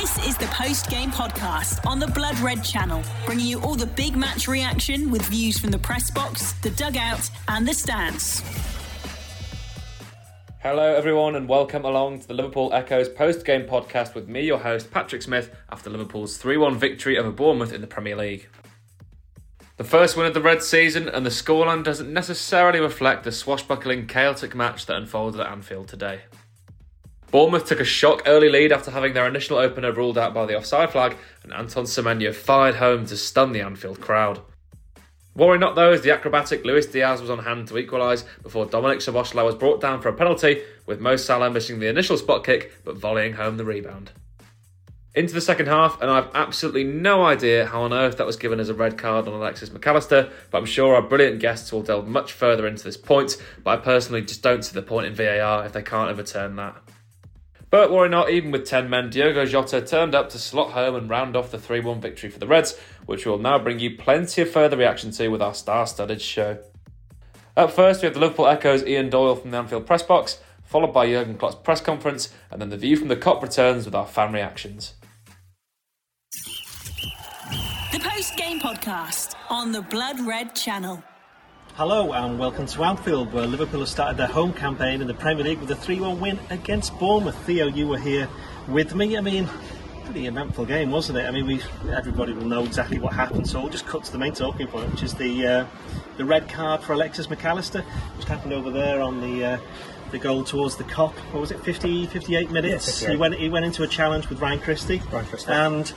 This is the post game podcast on the Blood Red channel, bringing you all the big match reaction with views from the press box, the dugout, and the stands. Hello, everyone, and welcome along to the Liverpool Echo's post game podcast with me, your host, Patrick Smith, after Liverpool's 3 1 victory over Bournemouth in the Premier League. The first win of the Red season, and the scoreline doesn't necessarily reflect the swashbuckling, chaotic match that unfolded at Anfield today. Bournemouth took a shock early lead after having their initial opener ruled out by the offside flag, and Anton Semenyo fired home to stun the Anfield crowd. Worry not though, as the acrobatic Luis Diaz was on hand to equalise before Dominic Szoboszlai was brought down for a penalty, with Mo Salah missing the initial spot kick but volleying home the rebound. Into the second half, and I've absolutely no idea how on earth that was given as a red card on Alexis Mac Allister, but I'm sure our brilliant guests will delve much further into this point, but I personally just don't see the point in VAR if they can't overturn that. But worry not, even with 10 men, Diogo Jota turned up to slot home and round off the 3 1 victory for the Reds, which will now bring you plenty of further reaction to with our star studded show. Up first, we have the Liverpool Echo's Ian Doyle from the Anfield press box, followed by Jurgen Klopp's press conference, and then the view from the Kop returns with our fan reactions. The post game podcast on the Blood Red channel. Hello and welcome to Anfield, where Liverpool have started their home campaign in the Premier League with a 3 1 win against Bournemouth. Theo, you were here with me. I mean, pretty eventful game, wasn't it? I mean, we everybody will know exactly what happened, so we'll just cut to the main talking point, which is the uh, the red card for Alexis Mac Allister, which happened over there on the. Uh, the goal towards the Kop. What was it? 50, 58 minutes. Yeah, 58. He went. He went into a challenge with Ryan Christie. Ryan Christie. And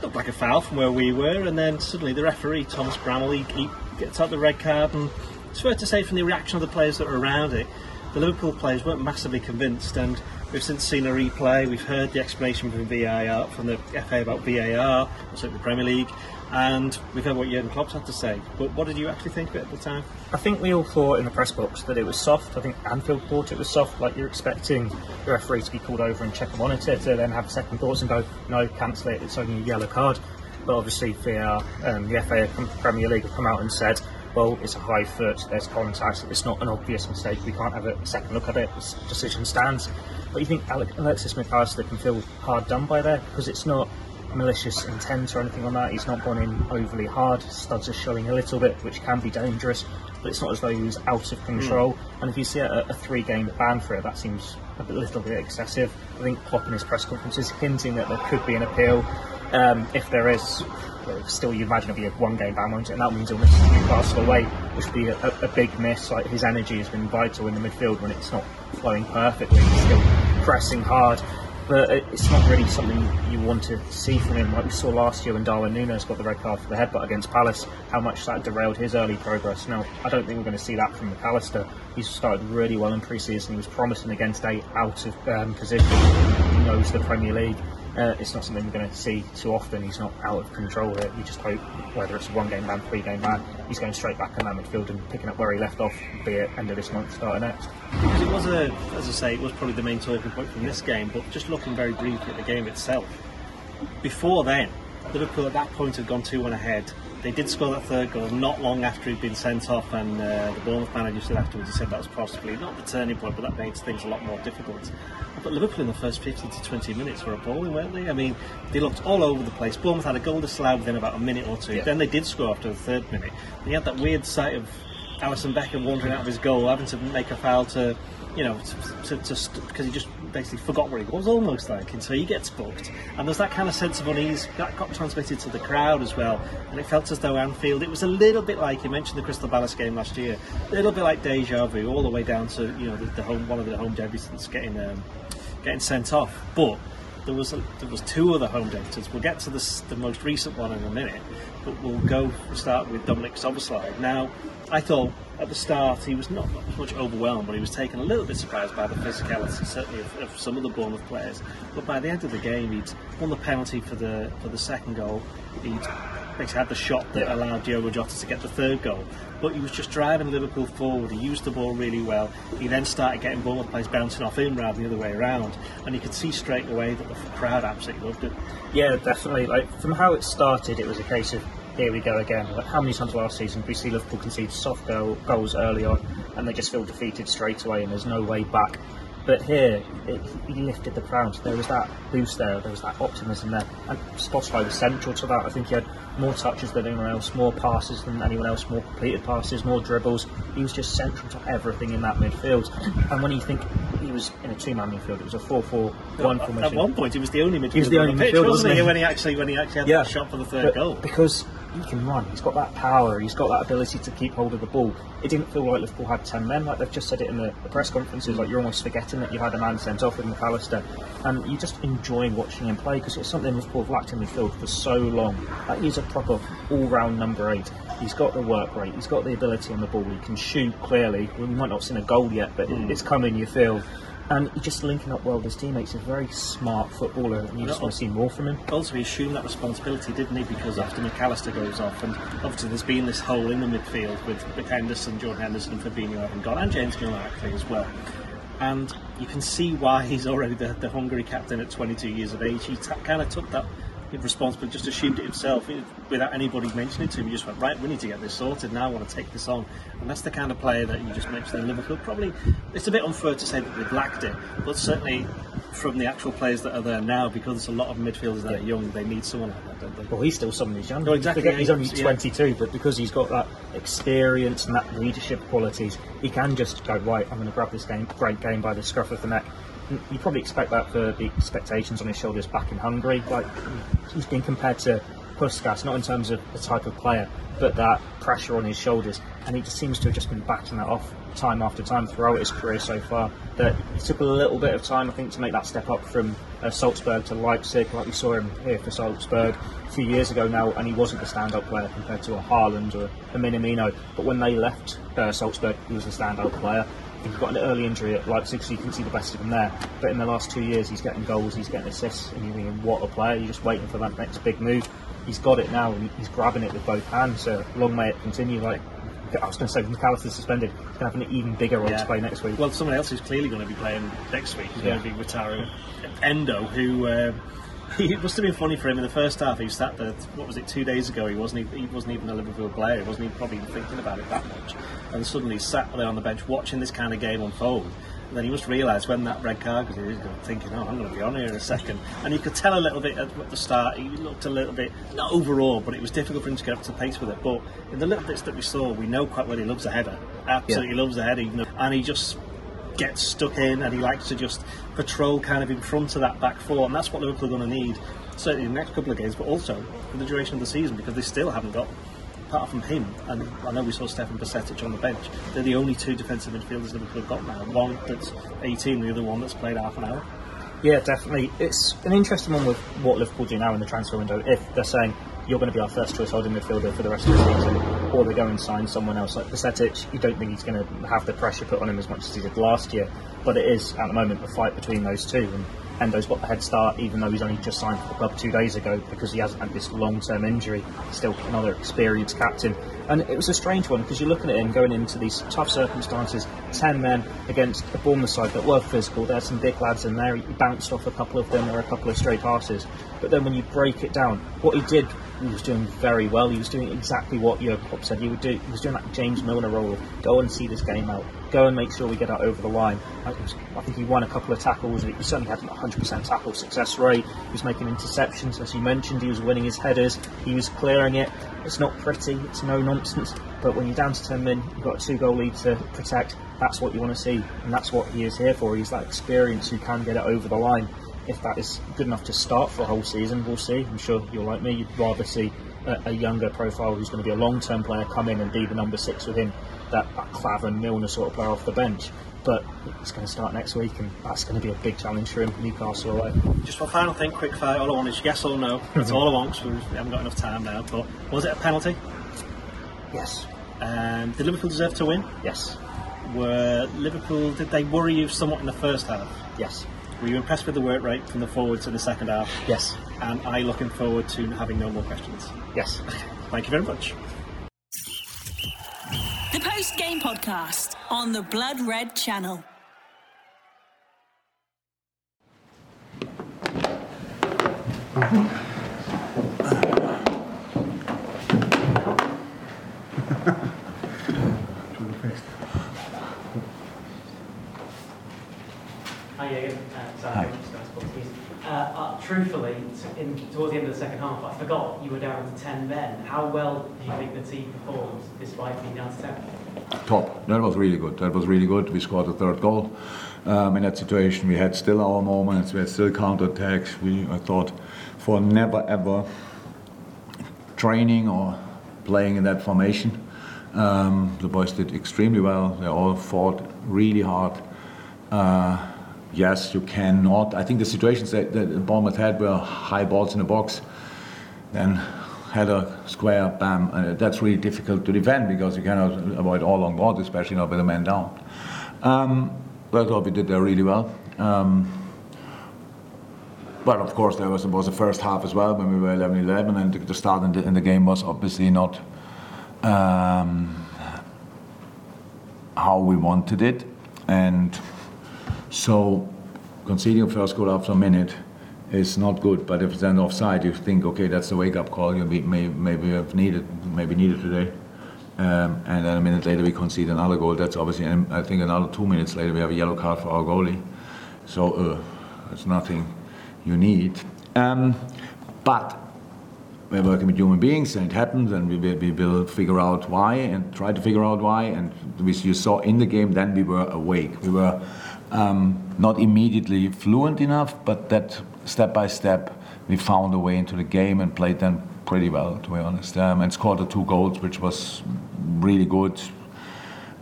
looked like a foul from where we were, and then suddenly the referee Thomas Bramall he, he gets out the red card, and it's fair to say from the reaction of the players that were around it, the Liverpool players weren't massively convinced, and we've since seen a replay. We've heard the explanation from VAR from the FA about VAR, also the Premier League, and we've heard what Jurgen Klopp had to say. But what did you actually think of it at the time? I think we all thought in the press box that it was soft. I think Anfield thought it was soft, like you're expecting the referee to be called over and check a monitor to then have second thoughts and go, no, cancel it, it's only a yellow card. But obviously, VAR, um, the FA, and Premier League have come out and said, well, it's a high foot, there's contact, it's not an obvious mistake, we can't have a second look at it, this decision stands. But you think Ale- Alexis Mac Allister can feel hard done by there because it's not malicious intent or anything like that. He's not gone in overly hard. Studs are showing a little bit, which can be dangerous, but it's not as though he was out of control. And if you see a, a three game ban for it, that seems a little bit excessive. I think Klopp in his press conference is hinting that there could be an appeal. Um, if there is, well, still you imagine it'll be a one game ban, won't it? And that means he'll miss Newcastle away, which would be a, a, big miss. Like his energy has been vital in the midfield when it's not flowing perfectly. He's still pressing hard but it's not really something you want to see from him. Like we saw last year when Darwin Nunez got the red card for the headbutt against Palace, how much that derailed his early progress. Now, I don't think we're going to see that from Mac Allister. He's started really well in pre-season. He was promising against a out of um, position. He knows the Premier League. Uh, it's not something we're going to see too often. He's not out of control here. You just hope, whether it's a one-game ban, three-game ban, he's going straight back in that midfield and picking up where he left off, be it end of this month, start of next. Because it was a, as I say, it was probably the main talking point from this game. But just looking very briefly at the game itself, before then, Liverpool at that point had gone two one ahead. They did score that third goal not long after he'd been sent off, and uh, the Bournemouth manager said afterwards he said that was possibly not the turning point, but that made things a lot more difficult. But Liverpool in the first 15 to 20 minutes were appalling, weren't they? I mean, they looked all over the place. Bournemouth had a goal disallowed within about a minute or two. Yeah. Then they did score after the third minute. They had that weird sight of Alisson Becker wandering out of his goal, having to make a foul to, you know, to because he just basically forgot where he was, almost like, and so he gets booked. And there's that kind of sense of unease that got transmitted to the crowd as well. And it felt as though Anfield, it was a little bit like you mentioned the Crystal Palace game last year, a little bit like deja vu, all the way down to you know the, the home one of the home debutants getting um, getting sent off, but. There was a, there was two other home debutants. We'll get to the most recent one in a minute, but we'll go start with Dominic Szoboszlai. Now, I thought at the start he was not much overwhelmed, but he was taken a little bit surprised by the physicality, certainly of, of some of the Bournemouth players. But by the end of the game, he'd won the penalty for the for the second goal. He'd had the shot that allowed Diogo Jota to get the third goal. But he was just driving Liverpool forward. He used the ball really well. He then started getting Bournemouth players bouncing off him rather than the other way around. And you could see straight away that the crowd absolutely loved it. Yeah, definitely. Like from how it started, it was a case of here we go again. Like how many times last season did we see Liverpool concede soft goal, goals early on, and they just feel defeated straight away, and there's no way back. But here, it, he lifted the crowd. There was that boost there, there was that optimism there. And Spotify was central to that. I think he had more touches than anyone else, more passes than anyone else, more completed passes, more dribbles. He was just central to everything in that midfield. And when you think he was in a two-man midfield, it was a 4-4-1 formation. At one point, he was the only midfielder was the on the pitch, midfielder, wasn't wasn't he? he? When he actually when he actually had Yeah. that shot for the third But goal. Because he can run, he's got that power, he's got that ability to keep hold of the ball. It didn't feel like Liverpool had 10 men, like they've just said it in the, the press conferences, like you're almost forgetting that you had a man sent off with Mac Allister. And you're just enjoying watching him play because it's something Liverpool have lacked in midfield for so long. Like he's a proper all round number eight. He's got the work rate, he's got the ability on the ball, he can shoot clearly. We might not have seen a goal yet, but Hmm. it's coming, you feel. And just linking up well with his teammates. He's a very smart footballer, and you just want to see more from him. also he assumed that responsibility, didn't he? Because after Mac Allister goes off, and obviously there's been this hole in the midfield with, Henderson, Jordan Henderson, and Fabinho having gone, and James Milner actually as well. And you can see why he's already the, the Hungary captain at 22 years of age. He t- kind of took that responsibility, just assumed it himself he- without anybody mentioning it to him. He just went, right, we need to get this sorted now. I want to take this on. And that's the kind of player that you just mentioned in Liverpool. Probably, it's a bit unfair to say that they've lacked it, but certainly from the actual players that are there now, because there's a lot of midfielders that are young, they need someone like that, don't they? Well, he's still someone who's young. Oh, exactly, Forget he's only yeah. 22, but because he's got that experience and that leadership qualities, he can just go right. I'm going to grab this game, great game by the scruff of the neck. You probably expect that for the expectations on his shoulders back in Hungary. Like he's been compared to Puskas, not in terms of the type of player, but that pressure on his shoulders, and he just seems to have just been backing that off time after time throughout his career so far. That it took a little bit of time, I think, to make that step up from uh, Salzburg to Leipzig, like we saw him here for Salzburg a few years ago now, and he wasn't a stand-up player compared to a Haaland or a Minamino. But when they left uh, Salzburg, he was a standout player. I think he got an early injury at Leipzig, so you can see the best of him there. But in the last two years, he's getting goals, he's getting assists, and you're thinking, what a player! You're just waiting for that next big move. He's got it now, and he's grabbing it with both hands. So long may it continue. Like I was going to say, with Mac Allister suspended, he's going to have an even bigger role to play next week. Well, someone else who's clearly going to be playing next week is Yeah. going to be Wataru Endo, who uh, it must have been funny for him in the first half. He sat there. What was it? Two days ago, he wasn't. Even, he wasn't even a Liverpool player. He wasn't even probably even thinking about it that much. And suddenly, he sat there on the bench watching this kind of game unfold. And then he must realise when that red card goes, he's going thinking, "Oh, I'm going to be on here in a second. And you could tell a little bit at the start. He looked a little bit not overall, but it was difficult for him to get up to pace with it. But in the little bits that we saw, we know quite well he loves a header. Absolutely loves a header, and he just gets stuck in and he likes to just patrol kind of in front of that back four and that's what Liverpool are going to need certainly in the next couple of games but also for the duration of the season because they still haven't got apart from him and I know we saw Stefan Bajcetic on the bench they're the only two defensive midfielders Liverpool have got now one that's 18 the other one that's played half an hour Yeah, definitely. It's an interesting one with what Liverpool do now in the transfer window. If they're saying you're going to be our first choice holding midfielder for the rest of the season, or they go and sign someone else like Bajcetic, you don't think he's going to have the pressure put on him as much as he did last year. But it is at the moment a fight between those two, and Endo's got the head start, even though he's only just signed for the club two days ago because he hasn't had this long-term injury. Still another experienced captain, and it was a strange one because you're looking at him going into these tough circumstances, ten men against a Bournemouth side that were physical. There's some big lads in there. He bounced off a couple of them. Were a couple of stray passes, but then when you break it down, what he did, he was doing very well. He was doing exactly what Jurgen Klopp said he would do. He was doing that James Milner role: go and see this game out, go and make sure we get out over the line. I, was- I think he won a couple of tackles. He certainly had a 100% tackle success rate. He was making interceptions, as you mentioned. He was winning his headers. He was clearing it. It's not pretty. It's no nonsense. But when you're down to 10 men, you've got a two-goal lead to protect. That's what you want to see, and that's what he is here for. He's that experience who can get it over the line. If that is good enough to start for a whole season, we'll see. I'm sure you're like me. You'd rather see a, a younger profile who's going to be a long-term player come in and be the number six with him, that, that Clavan Milner sort of player off the bench. But it's going to start next week, and that's going to be a big challenge for him. Newcastle away. just one final thing quick fire all I want is yes or no. That's all I want 'cause we haven't got enough time now. But was it a penalty? Yes, um, did Liverpool deserve to win? Yes, were Liverpool did they worry you somewhat in the first half? Yes, were you impressed with the work rate from the forwards in the second half? Yes, and are you looking forward to having no more questions? Yes. thank you very much. The post game podcast on the Blood Red channel. Mm-hmm. Uh, uh, truthfully, in, towards the end of the second half, I forgot you were down to 10 men. How well do you think the team performed despite being down to 10? Top. That was really good. That was really good. We scored the third goal um, in that situation. We had still our moments. We had still counter attacks. We, I thought, for never ever training or playing in that formation, um, the boys did extremely well. They all fought really hard. Uh, yes, you cannot. I think the situations that, that Bournemouth had were high balls in the box, then had a square, bam. Uh, that's really difficult to defend because you cannot avoid all long balls, especially not with a man down. Um, but I thought we did that really well. Um, but of course, there was, was the first half as well when we were 11 11, and the start in the, in the game was obviously not um, how we wanted it. And so conceding a first goal after a minute is not good. But if it's then offside, you think, okay, that's the wake-up call you may, maybe have needed, maybe needed today. Um, and then a minute later we concede another goal. That's obviously, I think another two minutes later we have a yellow card for our goalie. So uh, it's nothing you need. Um, but we're working with human beings and it happens and we we will figure out why and try to figure out why. And as you saw in the game, then we were awake. We were um, not immediately fluent enough, but that step by step we found a way into the game and played them pretty well, to be honest, um, and scored the two goals, which was really good.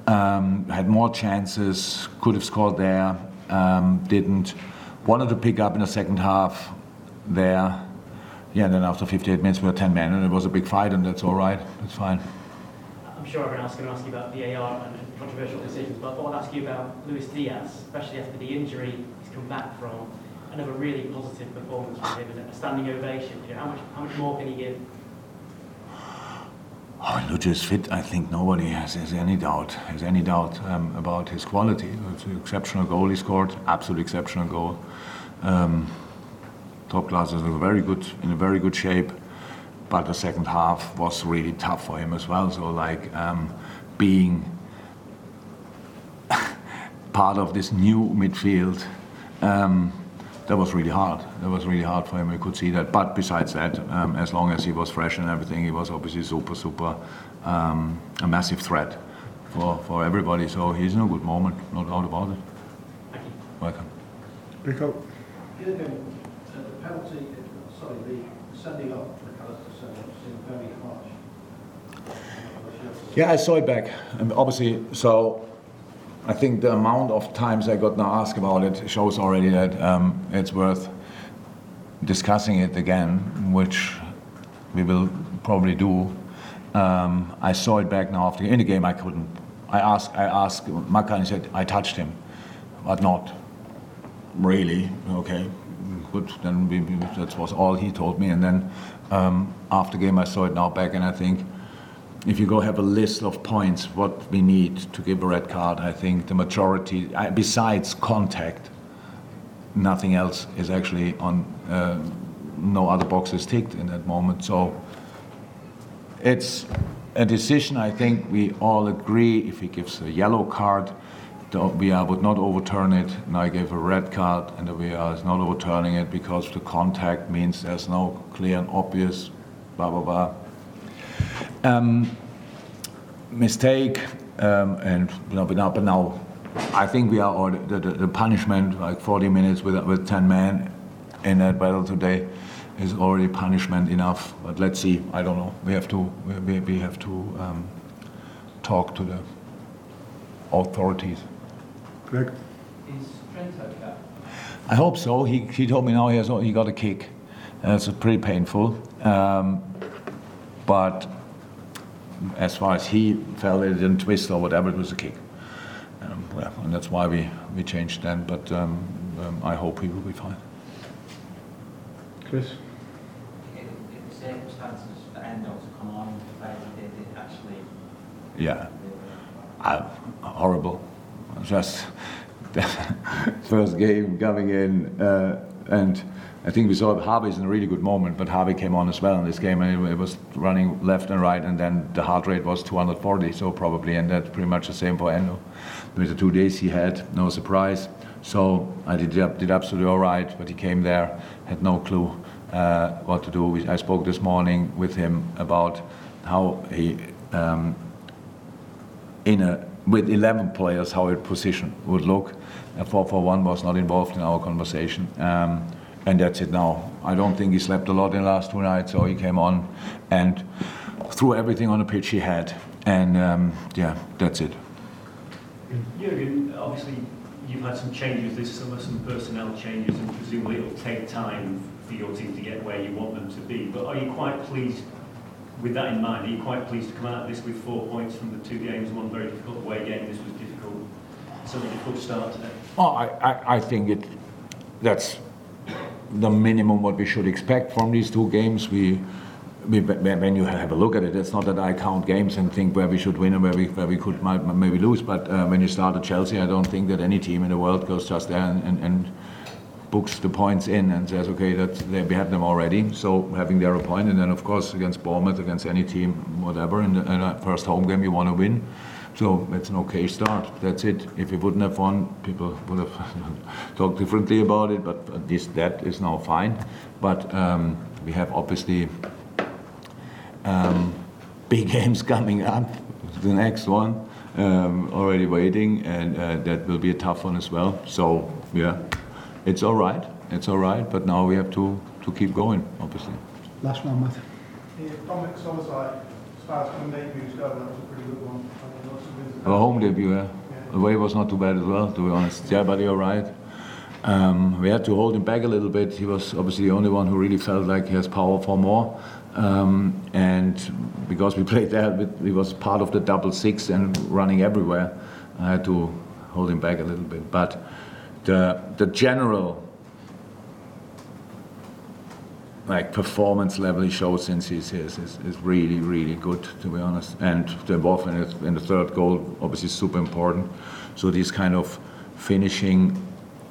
Um, had more chances, could have scored there, um, didn't. Wanted to pick up in the second half there. Yeah, and then after 58 minutes we were 10 men, and it was a big fight, and that's all right. That's fine. I'm sure everyone else is going to ask you about VAR and controversial decisions, but I thought I'd ask you about Luis Diaz, especially after the injury he's come back from. Another really positive performance from him and a standing ovation. You know, how much how much more can he give? Oh, Lucho is fit. I think nobody has, has any doubt has any doubt um, about his quality. It's an exceptional goal he scored, absolute exceptional goal. Um, top class is in a very good in a very good shape, but the second half was really tough for him as well. So like um, being part of this new midfield. Um, that was really hard. That was really hard for him. We could see that. But besides that, um, as long as he was fresh and everything, he was obviously super, super um, a massive threat for, for everybody. So he's in a good moment, no doubt about it. Thank you. Welcome. Pick up. Jürgen, uh, the penalty, sorry, the sending off, Mac Allister sending off seemed Yeah, I saw it back. And obviously, so I think the amount of times I got now asked about it shows already that um, it's worth discussing it again, which we will probably do. Um, I saw it back now after in the game. I couldn't. I asked. I asked Maka and he said I touched him, but not really. Okay, good. Then we, we, that was all he told me. And then um, after game, I saw it now back, and I think if you go have a list of points what we need to give a red card, I think the majority, besides contact, nothing else is actually on. Uh, no other boxes ticked in that moment. So it's a decision. I think we all agree. If he gives a yellow card, the VR would not overturn it. and I gave a red card, and the VR is not overturning it because the contact means there's no clear and obvious. Blah blah blah um, mistake, um, and you know, but now, but now, I think we are or the, the, the punishment like 40 minutes with with 10 men in that battle today is already punishment enough. But let's see. I don't know. We have to we, we have to um, talk to the authorities. Greg. Is Trent okay? I hope so. He, he told me now he has he got a kick. Uh, pretty painful. Um, but as far as he felt, it didn't twist or whatever. It was a kick. Um, well, and that's why we, we changed then. But um, um, I hope he will be fine. Chris. in, in the circumstances for Endo to come on and play he did, it actually Yeah, uh, horrible. Just first game coming in, uh, and I think we saw Harvey's in a really good moment, but Harvey came on as well in this game, and it, was running left and right, and then the heart rate was 240, so probably, and that's pretty much the same for Endo. With the two days he had, no surprise. So I did, did absolutely all right, but he came there, had no clue uh, what to do. I spoke this morning with him about how he, um, in a, with 11 players, how a position would look. Uh, 4-4-1 was not involved in our conversation. Um, and that's it now. I don't think he slept a lot in the last two nights, so he came on and threw everything on the pitch he had. And um, yeah, that's it. Jurgen, obviously you've had some changes this summer, some personnel changes, and presumably it'll take time for your team to get where you want them to be. But are you quite pleased, with that in mind, are you quite pleased to come out of this with four points from the two games, one very difficult away game, this was difficult, so a difficult start today? Oh, I, I, I think it, that's the minimum what we should expect from these two games. We when you have a look at it, it's not that I count games and think where we should win and where we, where we could might, maybe lose. But uh, when you start at Chelsea, I don't think that any team in the world goes just there and, and books the points in and says, okay, that they, we have them already. So having their point, and then of course against Bournemouth, against any team, whatever, in the, in first home game you want to win. So it's an okay start. That's it. If we wouldn't have won, people would have talked differently about it. But at least that is now fine. But um, we have obviously um, big games coming up. The next one um, already waiting, and uh, that will be a tough one as well. So yeah, it's all right. It's all right. But now we have to to keep going, obviously. Last one, Matt. Yeah, Dominic Szoboszlai, as far as home debuts go, that was a pretty good one. I mean, lots of wins. Our home debut, yeah. Away was not too bad as well, to be honest. Yeah, but you're right. Um, we had to hold him back a little bit. He was obviously the only one who really felt like he has power for more. Um, and because we played there, he was part of the double six and running everywhere. I had to hold him back a little bit. But the the general like performance level he shows since he's here is, is really really good to be honest. And the involvement in the, in the third goal obviously is super important. So these kind of finishing,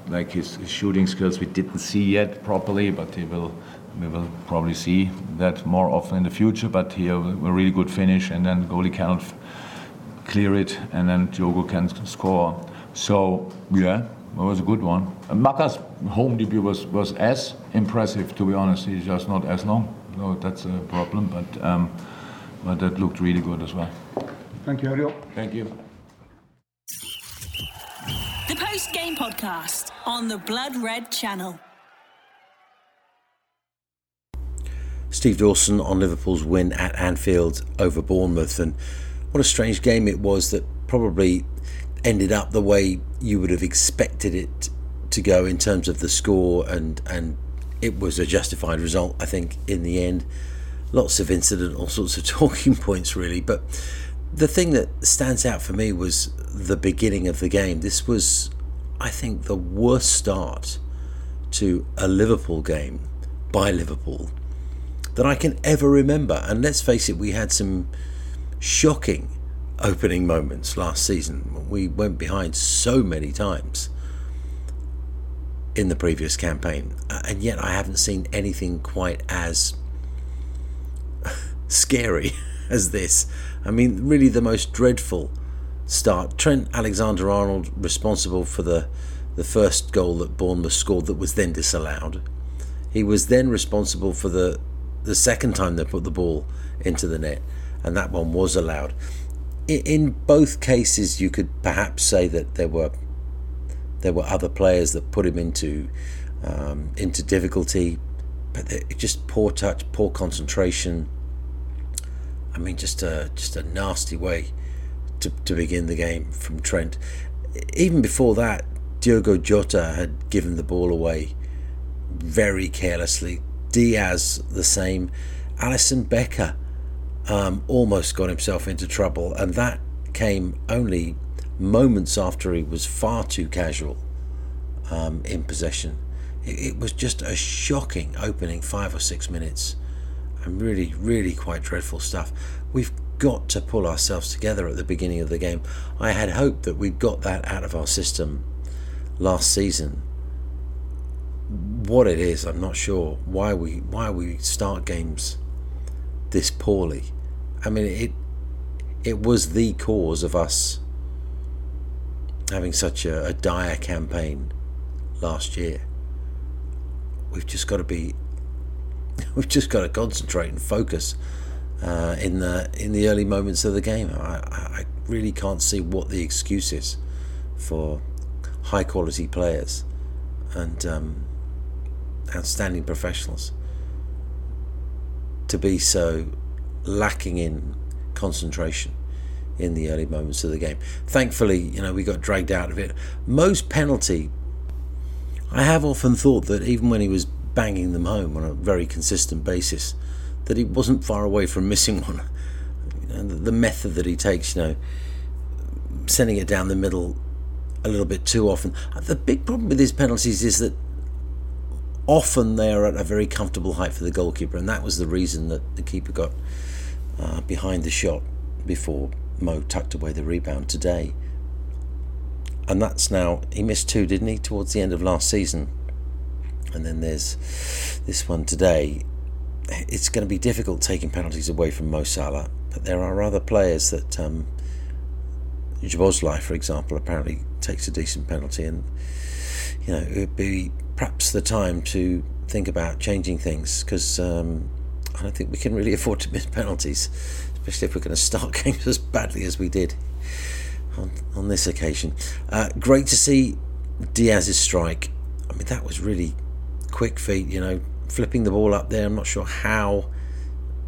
like his, his shooting skills, we didn't see yet properly, but he will we will probably see that more often in the future. But here, a really good finish, and then goalie cannot clear it, and then Diogo can score. So yeah, it was a good one. And Maka's home debut was was as impressive, to be honest. He's just not as long, so that's a problem. But um, but that looked really good as well. Thank you, Ariel. Thank you. The post game podcast on the Blood Red channel. Steve Dawson on Liverpool's win at Anfield over Bournemouth. And what a strange game it was that probably ended up the way you would have expected it to go in terms of the score, and, and it was a justified result, I think, in the end. Lots of incident, all sorts of talking points, really. But the thing that stands out for me was the beginning of the game. This was, I think, the worst start to a Liverpool game by Liverpool that I can ever remember. And let's face it, we had some shocking opening moments last season. We went behind so many times in the previous campaign, uh, and yet I haven't seen anything quite as scary as this. I mean, really, the most dreadful start. Trent Alexander Arnold responsible for the the first goal that Bournemouth scored that was then disallowed. He was then responsible for the the second time they put the ball into the net, and that one was allowed. In both cases, you could perhaps say that there were there were other players that put him into um, into difficulty, but just poor touch, poor concentration. I mean, just a just a nasty way to to begin the game from Trent. Even before that, Diogo Jota had given the ball away very carelessly, Diaz the same. Alisson Becker um, almost got himself into trouble, and that came only moments after he was far too casual um, in possession. It, it, was just a shocking opening five or six minutes, and really, really quite dreadful stuff. We've got to pull ourselves together at the beginning of the game. I had hoped that we'd got that out of our system last season what it is, I'm not sure why we why we start games this poorly. I mean, it it was the cause of us having such a, a dire campaign last year. We've just got to be, we've just got to concentrate and focus uh, in the in the early moments of the game. I, I really can't see what the excuse is for high quality players and um, outstanding professionals to be so lacking in concentration in the early moments of the game. Thankfully, you know, we got dragged out of it. Mo's penalty, I have often thought that even when he was banging them home on a very consistent basis, that he wasn't far away from missing one. The method that he takes, you know, sending it down the middle a little bit too often. The big problem with his penalties is that often they are at a very comfortable height for the goalkeeper, and that was the reason that the keeper got uh, behind the shot before Mo tucked away the rebound today. And that's now, he missed two, didn't he, towards the end of last season? And then there's this one today. It's going to be difficult taking penalties away from Mo Salah, but there are other players that, um, Szoboszlai, for example, apparently takes a decent penalty, and you know it would be perhaps the time to think about changing things because um, I don't think we can really afford to miss penalties, especially if we're going to start games as badly as we did on, on this occasion. Uh, great to see Diaz's strike. I mean, that was really quick feet, you know, flipping the ball up there. I'm not sure how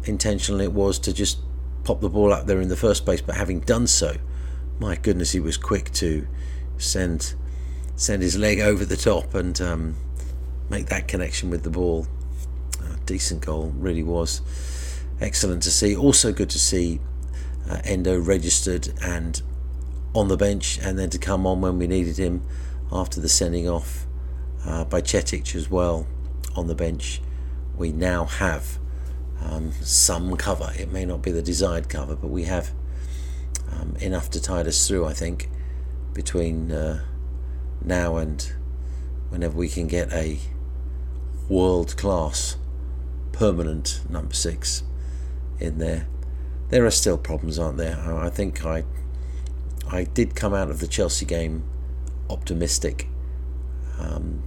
intentional it was to just pop the ball up there in the first place, but having done so, my goodness, he was quick to send send his leg over the top and um, make that connection with the ball. Decent goal, really was. Excellent to see. Also good to see uh, Endo registered and on the bench, and then to come on when we needed him after the sending off uh, Bajcetic as well on the bench. We now have um, some cover. It may not be the desired cover, but we have um, enough to tide us through, I think, between uh, now and whenever we can get a world class permanent number six in there. There are still problems, aren't there? I think I I did come out of the Chelsea game optimistic, um,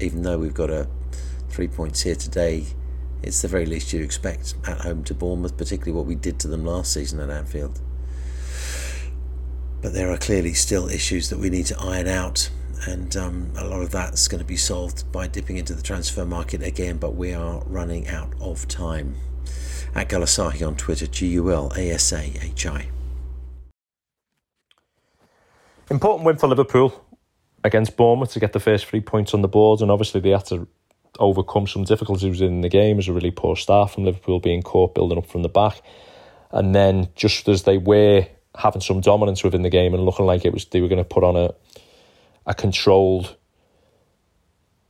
even though we've got a three points here today. It's the very least you expect at home to Bournemouth, particularly what we did to them last season at Anfield. But there are clearly still issues that we need to iron out, and um, a lot of that's going to be solved by dipping into the transfer market again. But we are running out of time. At Gulasahi on Twitter, G U L A S A H I. Important win for Liverpool against Bournemouth to get the first three points on the board, and obviously they had to overcome some difficulties in the game as a really poor start from Liverpool being caught building up from the back, and then just as they were having some dominance within the game and looking like it was they were going to put on a a controlled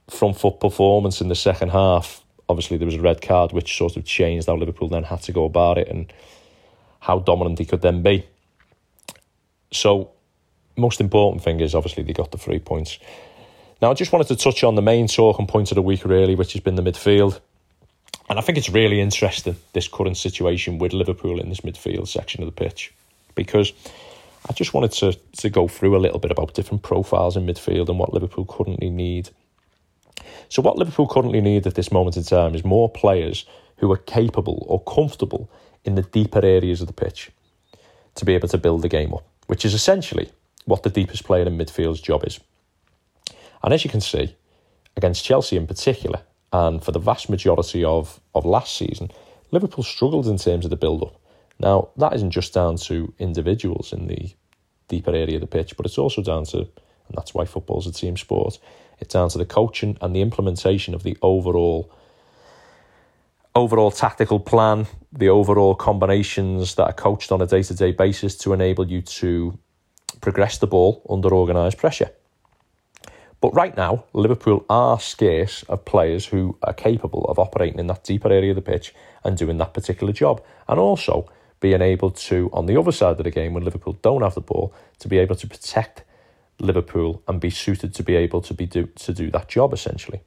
front foot performance in the second half. Obviously, there was a red card, which sort of changed how Liverpool then had to go about it and how dominant they could then be. So, most important thing is obviously they got the three points. Now, I just wanted to touch on the main talking point of the week, really, which has been the midfield. And I think it's really interesting, this current situation with Liverpool in this midfield section of the pitch, because I just wanted to, to go through a little bit about different profiles in midfield and what Liverpool currently need. So, what Liverpool currently need at this moment in time is more players who are capable or comfortable in the deeper areas of the pitch to be able to build the game up, which is essentially what the deepest player in midfield's job is. And as you can see, against Chelsea in particular, and for the vast majority of, of last season, Liverpool struggled in terms of the build up. Now, that isn't just down to individuals in the deeper area of the pitch, but it's also down to, and that's why football's a team sport, it's down to the coaching and the implementation of the overall overall tactical plan, the overall combinations that are coached on a day-to-day basis to enable you to progress the ball under organised pressure. But right now, Liverpool are scarce of players who are capable of operating in that deeper area of the pitch and doing that particular job. And also, being able to, on the other side of the game, when Liverpool don't have the ball, to be able to protect Liverpool and be suited to be able to be do, to do that job essentially.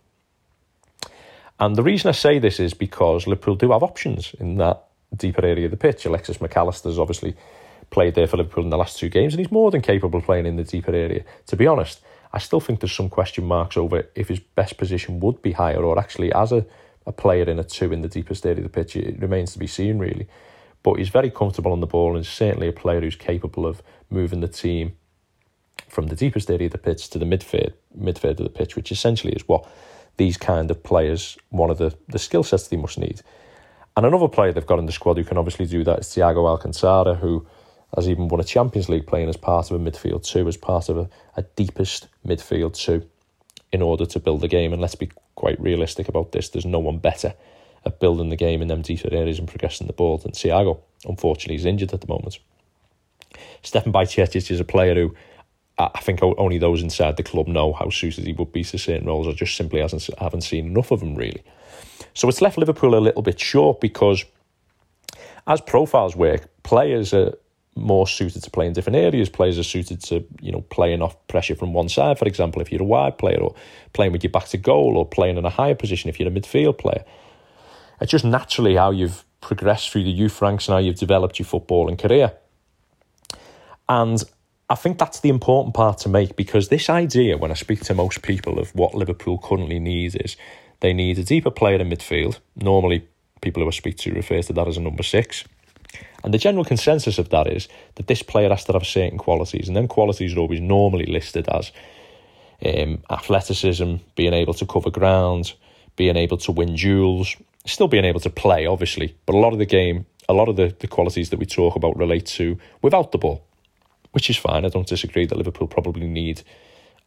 And the reason I say this is because Liverpool do have options in that deeper area of the pitch. Alexis Mac Allister's obviously played there for Liverpool in the last two games, and he's more than capable of playing in the deeper area. To be honest, I still think there's some question marks over if his best position would be higher or actually as a, a player in a two in the deepest area of the pitch. It remains to be seen, really. But he's very comfortable on the ball and certainly a player who's capable of moving the team from the deepest area of the pitch to the midfield, midfield of the pitch, which essentially is what these kind of players, one of the, the skill sets they must need. And another player they've got in the squad who can obviously do that is Thiago Alcantara, who has even won a Champions League playing as part of a midfield two, as part of a, a deepest midfield two, in order to build the game. And let's be quite realistic about this. There's no one better at building the game in them deeper areas and progressing the ball than Thiago. Unfortunately, he's injured at the moment. Stefan Bajcetic is a player who I think only those inside the club know how suited he would be to certain roles, or just simply hasn't haven't seen enough of him really. So it's left Liverpool a little bit short because, as profiles work, players are more suited to play in different areas. Players are suited to you know playing off pressure from one side, for example, if you're a wide player, or playing with your back to goal, or playing in a higher position if you're a midfield player. It's just naturally how you've progressed through the youth ranks and how you've developed your footballing career. And I think that's the important part to make because this idea, when I speak to most people, of what Liverpool currently needs is they need a deeper player in midfield. Normally, people who I speak to refer to that as a number six. And the general consensus of that is that this player has to have certain qualities, and then qualities are always normally listed as um, athleticism, being able to cover ground, being able to win duels, still being able to play, obviously, but a lot of the game, a lot of the, the qualities that we talk about relate to without the ball which is fine. I don't disagree that Liverpool probably need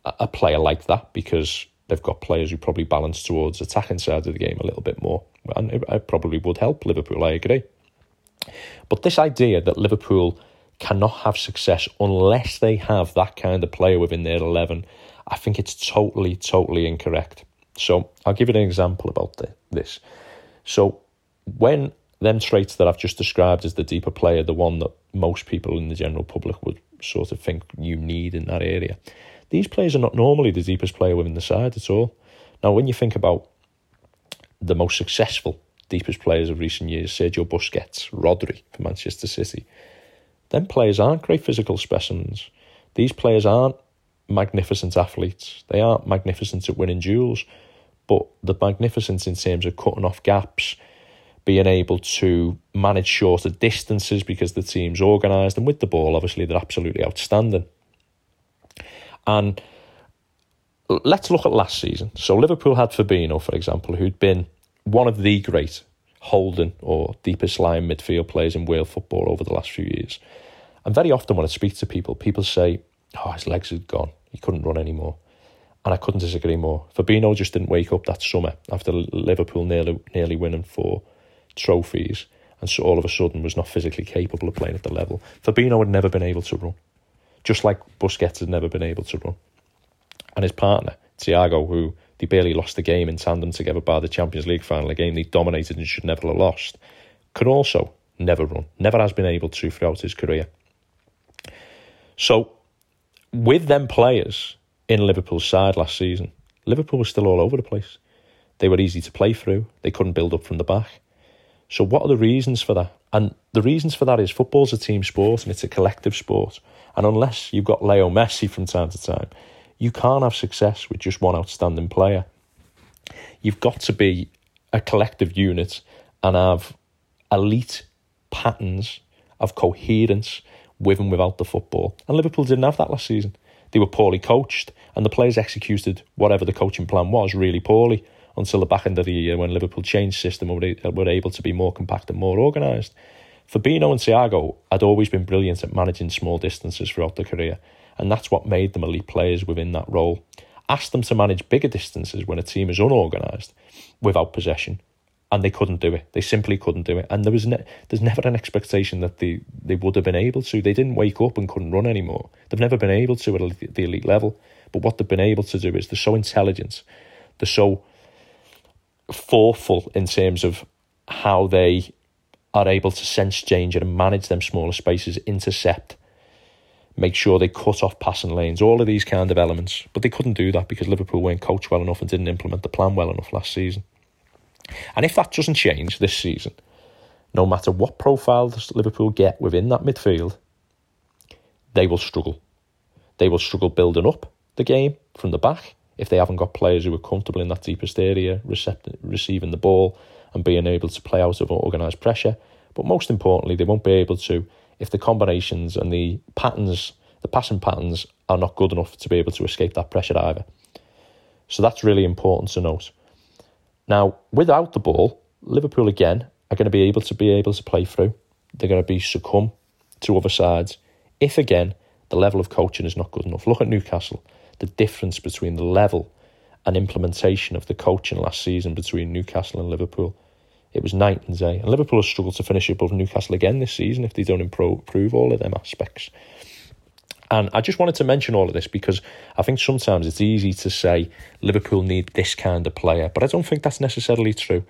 a, a player like that because they've got players who probably balance towards attacking side of the game a little bit more, and it, it probably would help Liverpool. I agree. But this idea that Liverpool cannot have success unless they have that kind of player within their 11, I think it's totally, totally incorrect. So I'll give you an example about the, this. So when them traits that I've just described as the deeper player, the one that most people in the general public would sort of think you need in that area. These players are not normally the deepest player within the side at all. Now, when you think about the most successful deepest players of recent years, Sergio Busquets, Rodri for Manchester City, then players aren't great physical specimens. These players aren't magnificent athletes. They aren't magnificent at winning duels, but the magnificence in terms of cutting off gaps, being able to manage shorter distances because the team's organised, and with the ball, obviously, they're absolutely outstanding. And let's look at last season. So Liverpool had Fabinho, for example, who'd been one of the great holding or deepest line midfield players in world football over the last few years. And very often when I speak to people, people say, oh, his legs had gone. He couldn't run anymore. And I couldn't disagree more. Fabinho just didn't wake up that summer after Liverpool nearly, nearly winning four trophies and so all of a sudden was not physically capable of playing at the level. Fabinho had never been able to run, just like Busquets had never been able to run. And his partner, Thiago, who they barely lost the game in tandem together by the Champions League final, a game they dominated and should never have lost, could also never run, never has been able to throughout his career. So, with them players in Liverpool's side last season, Liverpool was still all over the place. They were easy to play through, they couldn't build up from the back. So, what are the reasons for that? And the reasons for that is football's a team sport and it's a collective sport. And unless you've got Leo Messi from time to time, you can't have success with just one outstanding player. You've got to be a collective unit and have elite patterns of coherence with and without the football. And Liverpool didn't have that last season. They were poorly coached, and the players executed whatever the coaching plan was really poorly until the back end of the year when Liverpool changed system and were able to be more compact and more organised. Fabinho and Thiago had always been brilliant at managing small distances throughout their career, and that's what made them elite players within that role. Ask them to manage bigger distances when a team is unorganised, without possession, and they couldn't do it. They simply couldn't do it, and there was ne- there's never an expectation that they, they would have been able to. They didn't wake up and couldn't run anymore. They've never been able to at the elite level. But what they've been able to do is they're so intelligent, they're so forceful in terms of how they are able to sense danger and manage them smaller spaces, intercept, make sure they cut off passing lanes, all of these kind of elements. But they couldn't do that because Liverpool weren't coached well enough and didn't implement the plan well enough last season. And if that doesn't change this season, no matter what profile Liverpool get within that midfield, they will struggle. They will struggle building up the game from the back if they haven't got players who are comfortable in that deepest area, recept- receiving the ball and being able to play out of organised pressure. But most importantly, they won't be able to if the combinations and the patterns, the passing patterns, are not good enough to be able to escape that pressure either. So that's really important to note. Now, without the ball, Liverpool again are going to be able to be able to play through. They're going to be succumb to other sides if again the level of coaching is not good enough. Look at Newcastle. The difference between the level and implementation of the coaching last season between Newcastle and Liverpool. It was night and day. And Liverpool has struggled to finish above Newcastle again this season if they don't improve all of them aspects. And I just wanted to mention all of this because I think sometimes it's easy to say Liverpool need this kind of player, but I don't think that's necessarily true.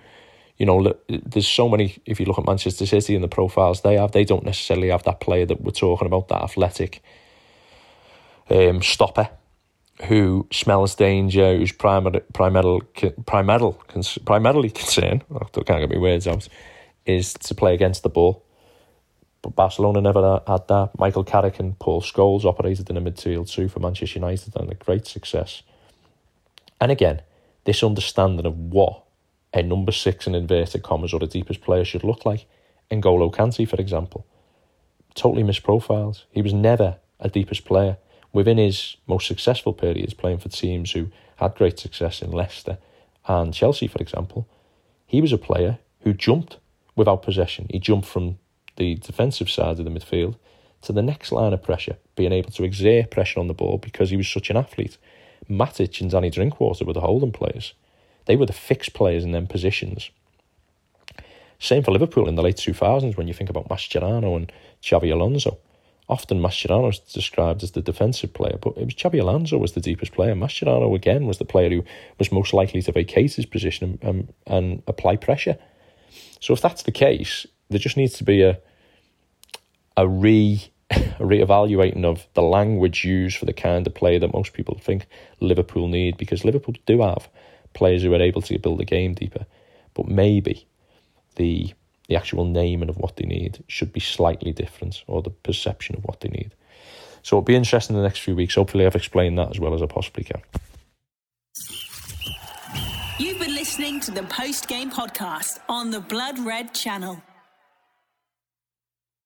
You know, there's so many, if you look at Manchester City and the profiles they have, they don't necessarily have that player that we're talking about, that athletic um, stopper who smells danger, who's primary, primarily, primarily, primarily concerned, I can't get my words out, is to play against the ball but Barcelona never had that. Michael Carrick and Paul Scholes operated in a midfield two for Manchester United and a great success. And again, this understanding of what a number six in inverted commas or a deepest player should look like. N'Golo Kante, for example, totally misprofiled. He was never a deepest player. Within his most successful periods playing for teams who had great success in Leicester and Chelsea, for example, he was a player who jumped without possession. He jumped from the defensive side of the midfield to the next line of pressure, being able to exert pressure on the ball because he was such an athlete. Matic and Danny Drinkwater were the holding players. They were the fixed players in them positions. Same for Liverpool in the late 2000s when you think about Mascherano and Xabi Alonso. Often Mascherano is described as the defensive player, but it was Xabi Alonso was the deepest player. Mascherano again was the player who was most likely to vacate his position and, and, and apply pressure. So if that's the case, there just needs to be a a re re-evaluating of the language used for the kind of play that most people think Liverpool need because Liverpool do have players who are able to build the game deeper, but maybe the the actual naming of what they need should be slightly different or the perception of what they need. So it'll be interesting in the next few weeks. Hopefully, I've explained that as well as I possibly can. You've been listening to the post game podcast on the Blood Red channel.